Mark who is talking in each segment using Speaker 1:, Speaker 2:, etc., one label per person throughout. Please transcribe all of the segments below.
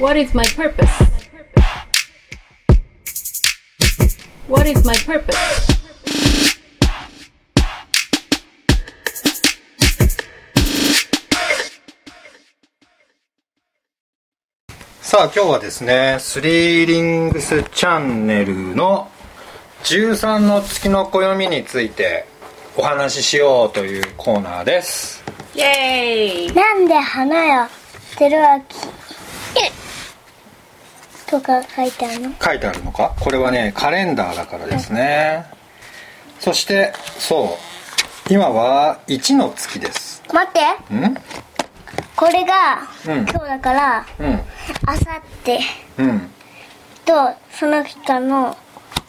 Speaker 1: What is my purpose? What is my purpose?
Speaker 2: さあ今日はですねスリーリングスチャンネルの13の月の暦についてお話ししようというコーナーです
Speaker 1: イェーイ
Speaker 3: なんで花や照明とか書いてあるの？
Speaker 2: 書いてあるのか？これはねカレンダーだからですね。そしてそう。今は1の月です。
Speaker 3: 待って。
Speaker 2: ん？
Speaker 3: これが、
Speaker 2: うん。
Speaker 3: 今日だから
Speaker 2: うん。
Speaker 3: あさって
Speaker 2: うん。
Speaker 3: とその人の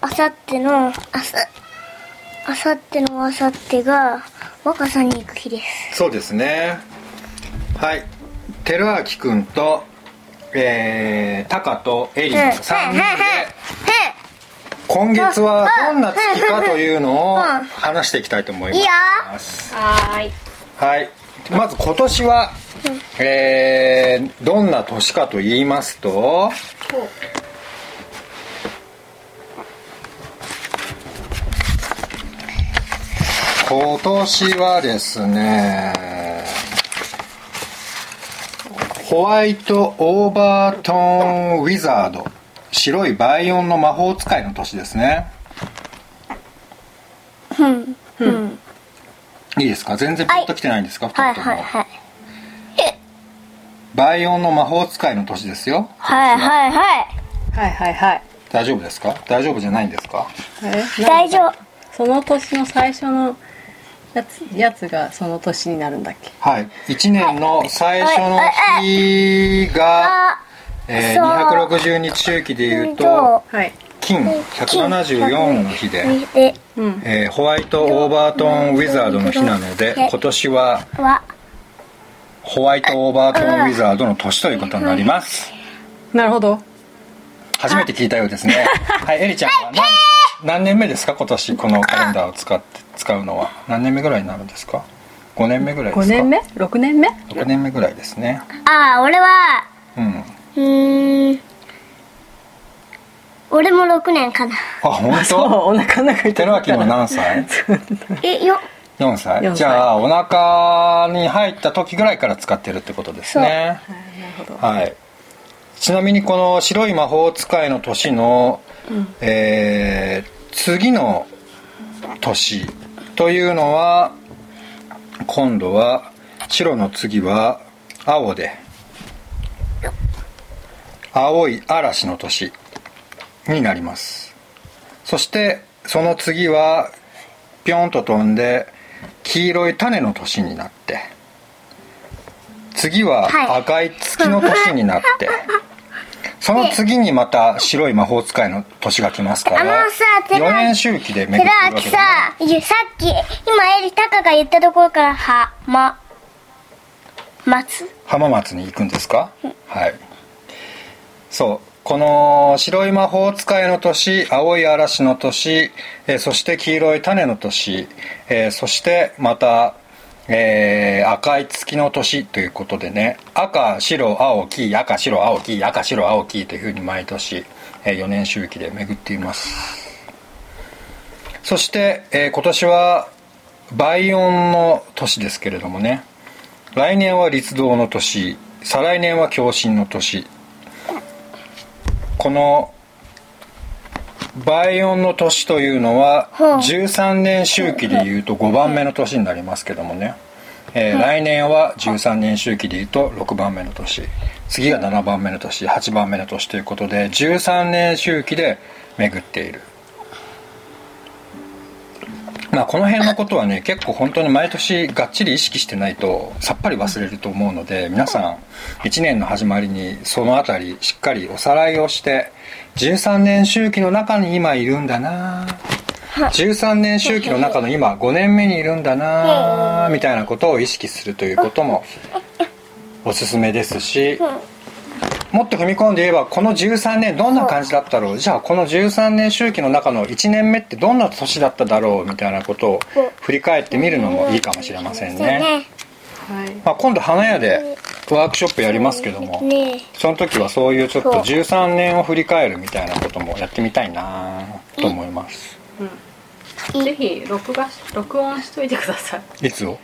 Speaker 3: あさってのあさあさってのあさってが若さに行く日です。
Speaker 2: そうですね。はい。照明くんとえー、タカとエリの3人で今月はどんな月かというのを
Speaker 3: うん
Speaker 2: 話していきたいと思います。
Speaker 1: はーい。
Speaker 2: はい。まず今年は、えー、どんな年かと言いますと今年はですねホワイトオーバートーンウィザード。白いバイオンの魔法使いの年ですね。
Speaker 3: うんうん。
Speaker 2: いいですか？全然ピンときてないんですか、
Speaker 3: はい
Speaker 2: 二人とも。
Speaker 3: はいはい。
Speaker 2: バイオンの魔法使いの年ですよ。
Speaker 3: はいは。いはい。
Speaker 1: はいはいはい。
Speaker 2: 大丈夫ですか？大丈夫じゃないんですか？
Speaker 1: え
Speaker 3: 大丈夫。
Speaker 1: その年の最初のやつやつがその年になるんだっけ？
Speaker 2: はい。1年の最初の日が、
Speaker 3: あ
Speaker 2: えー
Speaker 3: そう
Speaker 2: 260日周期でいうと
Speaker 1: はい。
Speaker 2: 金174の日で、えーホワイトオーバートーンウィザードの日なので。今年は
Speaker 3: は
Speaker 2: ホワイトオーバートーンウィザードの年ということになります
Speaker 1: なるほど
Speaker 2: 初めて聞いたようですねはい。エリちゃんは。何何年目ですか？今年このカレンダーを使って使うのは。何年目ぐらいになるんですか？5年目ぐらいです
Speaker 1: 5
Speaker 2: か
Speaker 1: 年目？6年目
Speaker 2: ？6年目ぐらいですね。
Speaker 3: ああ俺は
Speaker 2: うん。
Speaker 3: うーん。俺も6年かな。
Speaker 2: あ本当？
Speaker 1: お腹の中に
Speaker 2: 寺脇の何歳？
Speaker 3: えよ。
Speaker 2: 4歳。
Speaker 1: 4歳。
Speaker 2: じゃあお腹に入った時ぐらいから使ってるってことですね。
Speaker 1: なるほど。
Speaker 2: はい。ちなみにこの白い魔法使いの年の、えー次の年というのは今度は白の次は青で青い嵐の年になります。そしてその次はぴょんと飛んで黄色い種の年になって次は
Speaker 3: はい。
Speaker 2: 赤い月の年になって、その次にまた白い魔法使いの年が来ますか
Speaker 3: あ
Speaker 2: ら
Speaker 3: のさ寺
Speaker 2: 4年周期で巡
Speaker 3: 寺
Speaker 2: ってるわけ
Speaker 3: 脇さいやさっき今エリタカが言ったところからはま松？
Speaker 2: 浜松に行くんですか、はい。そう。この白い魔法使いの年青い嵐の年、えーそして黄色い種の年、えーそしてまた、えー赤い月の年ということでね赤白青黄赤白青黄赤白青黄というふうに毎年、え4年周期で巡っています。そして、えー今年は倍音の年ですけれどもね来年は立道の年再来年は共振の年。この倍音の年というのは
Speaker 3: ほう。
Speaker 2: 13年周期でいうと5番目の年になりますけどもね、えー来年は13年周期でいうと6番目の年。次が7番目の年8番目の年ということで13年周期で巡っているまあこの辺のことはね結構本当に毎年がっちり意識してないとさっぱり忘れると思うので皆さん1年の始まりにそのあたりしっかりおさらいをして13年周期の中に今いるんだな13年周期の中の今5年目にいるんだなみたいなことを意識するということもおすすめですしもっと踏み込んで言えばこの13年どんな感じだったろう？じゃあこの13年周期の中の1年目ってどんな年だっただろう？みたいなことを振り返ってみるのもいいかもしれませんね、
Speaker 1: はい。
Speaker 2: まあ、今度花屋でワークショップやりますけども
Speaker 3: ね。
Speaker 2: その時はそういうちょっと
Speaker 3: そう。
Speaker 2: 13年を振り返るみたいなこともやってみたいなと思います。
Speaker 1: ぜひ録画し録音しといてください。
Speaker 2: いつを？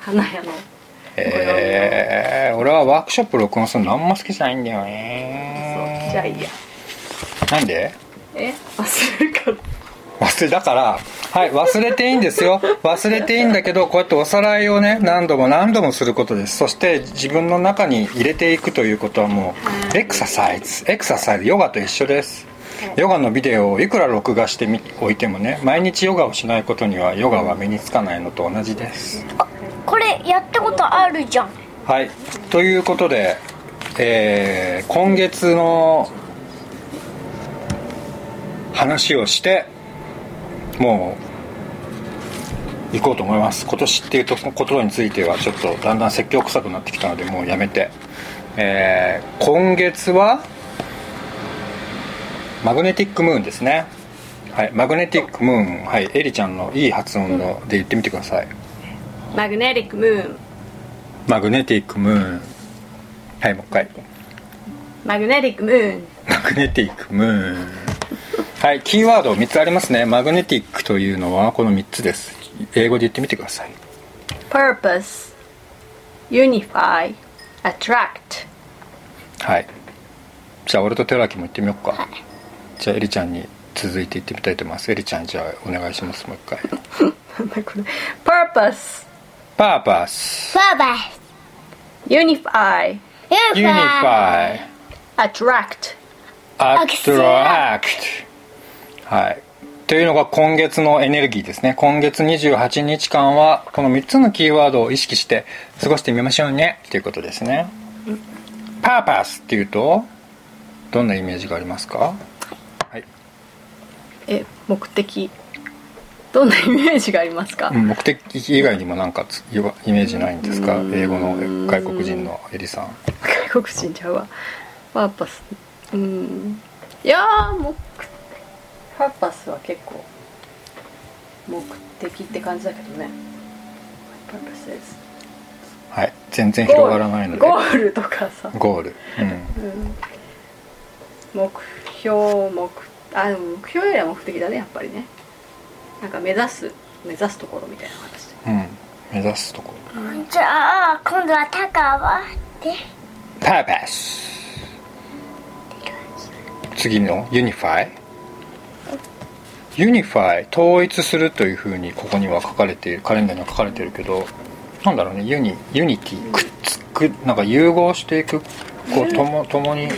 Speaker 1: 花屋の
Speaker 2: えー、俺はワークショップ録音するのあんま好きじゃないんだよ
Speaker 1: そう。
Speaker 2: ね
Speaker 1: じゃあいいや。
Speaker 2: なんで？
Speaker 1: え？忘れるから
Speaker 2: 忘れだからはい忘れていいんですよ。忘れていいんだけどこうやっておさらいをね何度も何度もすることです。そして自分の中に入れていくということはもうエクササイズ。エクササイズ。ヨガと一緒ですヨガのビデオをいくら録画してみおいてもね毎日ヨガをしないことにはヨガは身につかないのと同じです。
Speaker 3: これやったことあるじゃん。
Speaker 2: はい。ということで、えー今月の話をしてもう行こうと思います。今年っていうとことについてはちょっとだんだん説教臭くなってきたのでもうやめて、えー今月はマグネティックムーンですね。はいマグネティックムーン。はいエリちゃんのいい発音ので言ってみてください。
Speaker 1: マグネティックムーン。
Speaker 2: マグネティックムーン。はいもう一回。
Speaker 1: マグネティックムーン。
Speaker 2: マグネティックムーン。はいキーワード3つありますね。マグネティックというのはこの3つです。英語で言ってみてください。
Speaker 1: Purpose. Unify. Attract.
Speaker 2: はい。じゃあ俺と寺木も言ってみようか、じゃあエリちゃんに続いて言ってみたいと思います。エリちゃんじゃあお願いします。もう一回。
Speaker 1: なんだこれ？Purpose
Speaker 2: パーパス
Speaker 3: バイバイ
Speaker 1: Unify
Speaker 3: ユ
Speaker 2: ユニファイ
Speaker 1: Attract
Speaker 2: アクトラクトはい。というのが今月のエネルギーですね。今月28日間はこの3つのキーワードを意識して過ごしてみましょうね。ということですね。パーパスっていうとどんなイメージがありますか？はい
Speaker 1: え目的どんなイメージがありますか、
Speaker 2: うん目的以外にもなんかつイメージないんですか？英語の外国人のエリさん。
Speaker 1: 外国人ちゃうわ。パーパス。うん。いやー目パーパスは結構目的って感じだけどね。
Speaker 2: はい。全然広がらないので。
Speaker 1: ゴールとかさ、
Speaker 2: ゴール。うん。
Speaker 1: うん、目標目あでも目標よりは目的だねやっぱりね。なんか目指す目指すところみたいな形で
Speaker 2: うん目指すところ。
Speaker 3: じゃあ今度はタカはで
Speaker 2: purpose。次の unify。unify 統一するというふうにここには書かれているカレンダーには書かれているけどなんだろうねユニ unity くっつくなんか融合していくこうとも共に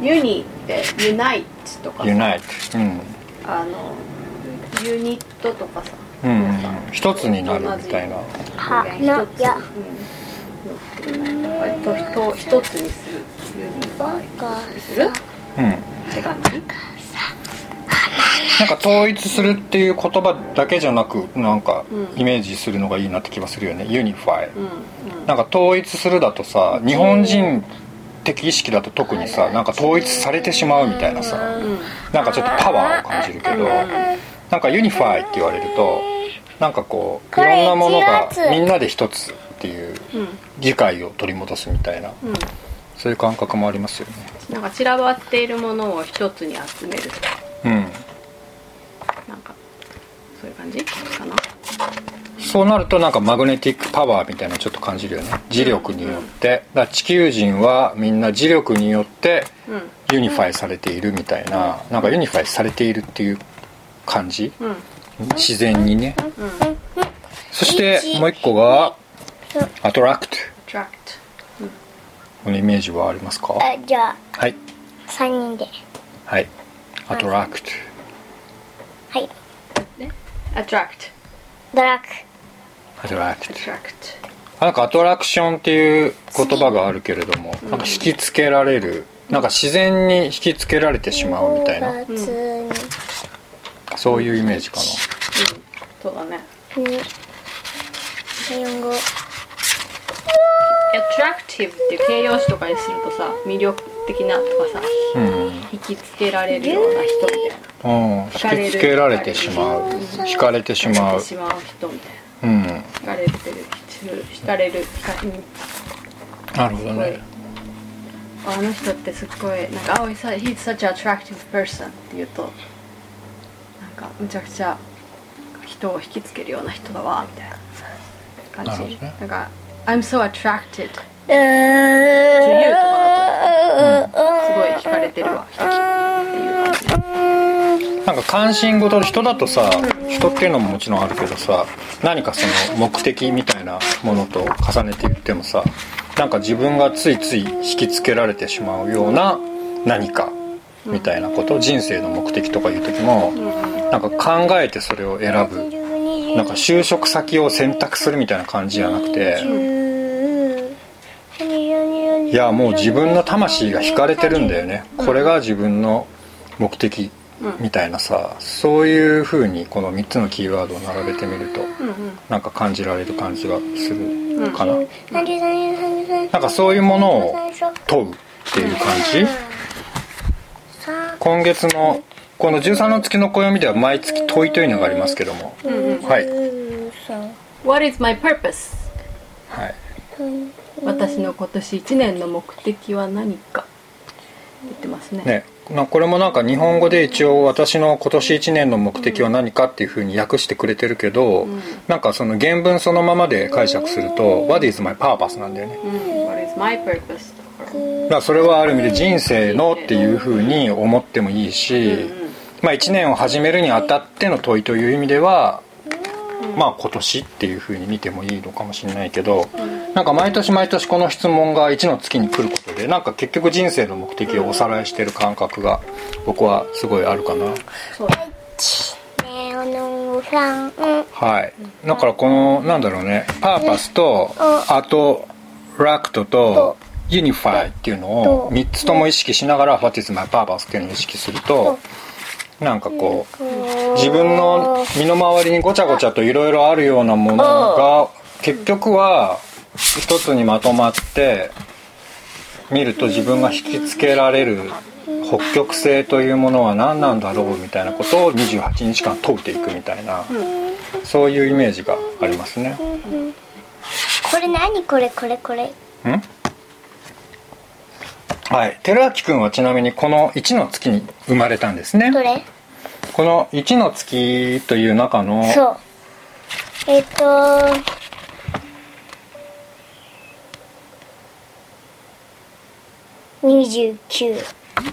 Speaker 1: ユニって unite とかさ。
Speaker 2: unite うん。
Speaker 1: あのユニットとかさ、
Speaker 2: うん一つになるみたいな。
Speaker 3: は
Speaker 1: 一つ
Speaker 3: なや。
Speaker 1: うん。なんかとと一つにする unify にす？る
Speaker 2: うん。なんか統一するっていう言葉だけじゃなくなんか
Speaker 1: うん。
Speaker 2: イメージするのがいいなって気がするよね。 unify。
Speaker 1: うんうん。
Speaker 2: なんか統一するだとさ日本人的意識だと特にさなんか統一されてしまうみたいなさ
Speaker 1: うん。
Speaker 2: なんかちょっとパワーを感じるけどなんか unify って言われるとなんかこういろんなものがみんなで一つっていう
Speaker 1: うん
Speaker 2: 理解を取り戻すみたいな
Speaker 1: うん。
Speaker 2: そういう感覚もありますよね。
Speaker 1: なんか散らばっているものを一つに集めるとか
Speaker 2: うん
Speaker 1: なんかそういう感じかな
Speaker 2: そうなるとなんか magnetic power みたいなのちょっと感じるよね。磁力によって。だから地球人はみんな磁力によって
Speaker 1: うん。
Speaker 2: ユニファイされているみたいななんかユニファイされているっていう感じ？
Speaker 1: うん。
Speaker 2: 自然にね。
Speaker 1: うん。
Speaker 2: そして
Speaker 3: 一
Speaker 2: もう一個が attract トラクこのイメージはありますか？
Speaker 3: あじゃあ
Speaker 2: はい。
Speaker 3: 三人で。
Speaker 2: はい。 attract
Speaker 3: はい。
Speaker 1: attract
Speaker 3: ドラッグ
Speaker 1: attract attract
Speaker 2: なんかアトラクションっていう言葉があるけれどもなんか引きつけられるなんか自然に引きつけられてしまうみたいな。
Speaker 3: 5月に
Speaker 2: そういうイメージかな。
Speaker 1: そうだね。
Speaker 3: うん。日本語。
Speaker 1: アトラクティブっていう形容詞とかにするとさ魅力的なとかさ
Speaker 2: うん。
Speaker 1: 引きつけられるような人みたいな。
Speaker 2: うん。引きつけられてしまう。惹かれてしまう。
Speaker 1: 惹かれてしまう人みたいな
Speaker 2: うん。
Speaker 1: 惹かれてる惹かれる惹か
Speaker 2: なるほどね
Speaker 1: あの人ってすっごいなんか「Oh, he's su- he's such an attractive person」って言うとなんかむちゃくちゃ人を引きつけるような人だわみたいな感じ。
Speaker 2: なるほどね。
Speaker 1: なんか「I'm so attracted」
Speaker 3: うー。ん
Speaker 1: すごい惹かれてるわ人
Speaker 2: なんか関心事人だとさ人っていうのももちろんあるけどさ何かその目的みたいなものと重ねて言ってもさなんか自分がついつい引きつけられてしまうような何かみたいなこと人生の目的とかいう時もなんか考えてそれを選ぶ。なんか就職先を選択するみたいな感じじゃなくていやもう自分の魂が惹かれてるんだよね。これが自分の目的。みたいなさそういう風にこの3つのキーワードを並べてみるとなんか感じられる感じがするかな。なんかそういうものを問うっていう感じ？今月のこの13の月の暦では毎月問いというのがありますけども。はい、
Speaker 1: What is my purpose?
Speaker 2: はい、
Speaker 1: 私の今年1年の目的は何か。言ってますね。
Speaker 2: ねなこれもなんか日本語で一応私の今年1年の目的は何かっていうふうに訳してくれてるけど、なんかその原文そのままで解釈すると「What is my purpose」なんだよね。
Speaker 1: うん。What is my purpose? とか。
Speaker 2: だからそれはある意味で人生のっていうふうに思ってもいいし、まあ1年を始めるにあたっての問いという意味では、まあ今年っていうふうに見てもいいのかもしれないけど、なんか毎年毎年この質問が1の月に来ることでなんか結局人生の目的をおさらいしてる感覚が僕はすごいあるかな。はい、だからこのなんだろうね purpose と attract と unify っていうのを3つとも意識しながら「What is my purpose」っていうのを意識するとなんかこう自分の身の回りにごちゃごちゃといろいろあるようなものが結局は一つにまとまって見ると自分が引きつけられる北極星というものは何なんだろうみたいなことを28日間問うていくみたいな、そういうイメージがありますね。
Speaker 3: これ何？これこれこれ。
Speaker 2: ん？はい、寺脇君はちなみにこの1の月に生まれたんですね。
Speaker 3: どれ？
Speaker 2: この1の月という中の
Speaker 3: そう。えっ、と29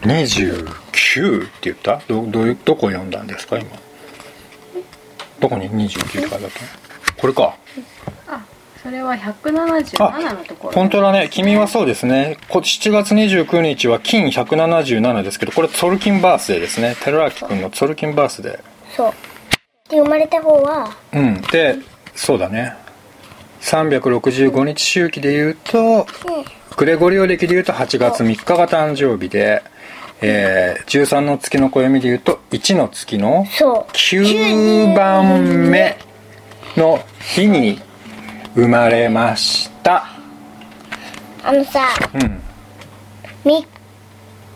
Speaker 2: 29って言った？どどうどこ読んだんですか今？どこに？29って書いてあったの？これか。
Speaker 1: あそれは177のところ。
Speaker 2: 本当だね。君はそうですね。こ7月29日は金177ですけどこれツォルキンバースデーですね。寺脇君のツォルキンバースデ
Speaker 3: そう。で生まれた方は
Speaker 2: ーうん。でそうだね。365日周期で言うとグレゴリオ暦で言うと8月3日が誕生日で、えー、13の月の暦で言うと1の月の
Speaker 3: そう。
Speaker 2: 9番目の日に生まれました。
Speaker 3: あのさ
Speaker 2: うん。
Speaker 3: 3日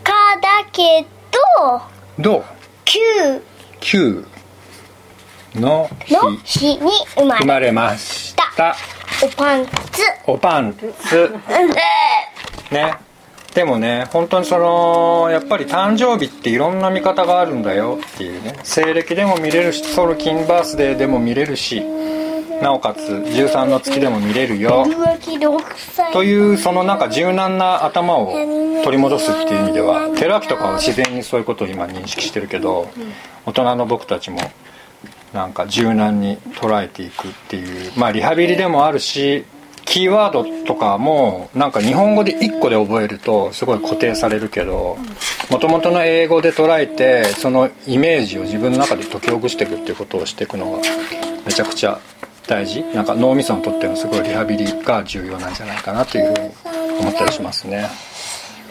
Speaker 3: だけど
Speaker 2: どう
Speaker 3: ？9
Speaker 2: 9の日。
Speaker 3: に生まれ
Speaker 2: 生まれました。
Speaker 3: おパンツ。
Speaker 2: おパンツ。ね。でもね本当にそのやっぱり誕生日っていろんな見方があるんだよっていうね。西暦でも見れるしソルキンバースデーでも見れるしなおかつ13の月でも見れるよ。
Speaker 3: 浮気6歳。
Speaker 2: というそのなんか柔軟な頭を取り戻すっていう意味では寺脇とかは自然にそういうことを今認識してるけど大人の僕たちもなんか柔軟に捉えていくっていうまあリハビリでもあるしキーワードとかもなんか日本語で1個で覚えるとすごい固定されるけどもともとの英語で捉えてそのイメージを自分の中で解きほぐしていくっていうことをしていくのがめちゃくちゃ大事。なんか脳みそにとってのすごいリハビリが重要なんじゃないかなというふうに思ったりしますね。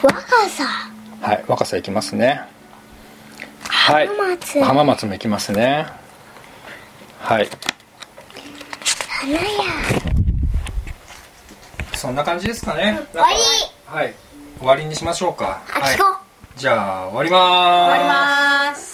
Speaker 3: 若さ。
Speaker 2: はい若さいきますね。はい。
Speaker 3: 浜松。
Speaker 2: 浜松も行きますね。はい。
Speaker 3: 花屋。
Speaker 2: そんな感じですかね。
Speaker 3: 終わり。
Speaker 2: はい。終わりにしましょうか。
Speaker 3: あ
Speaker 2: はい。じゃあ終わりまーす。
Speaker 1: 終わります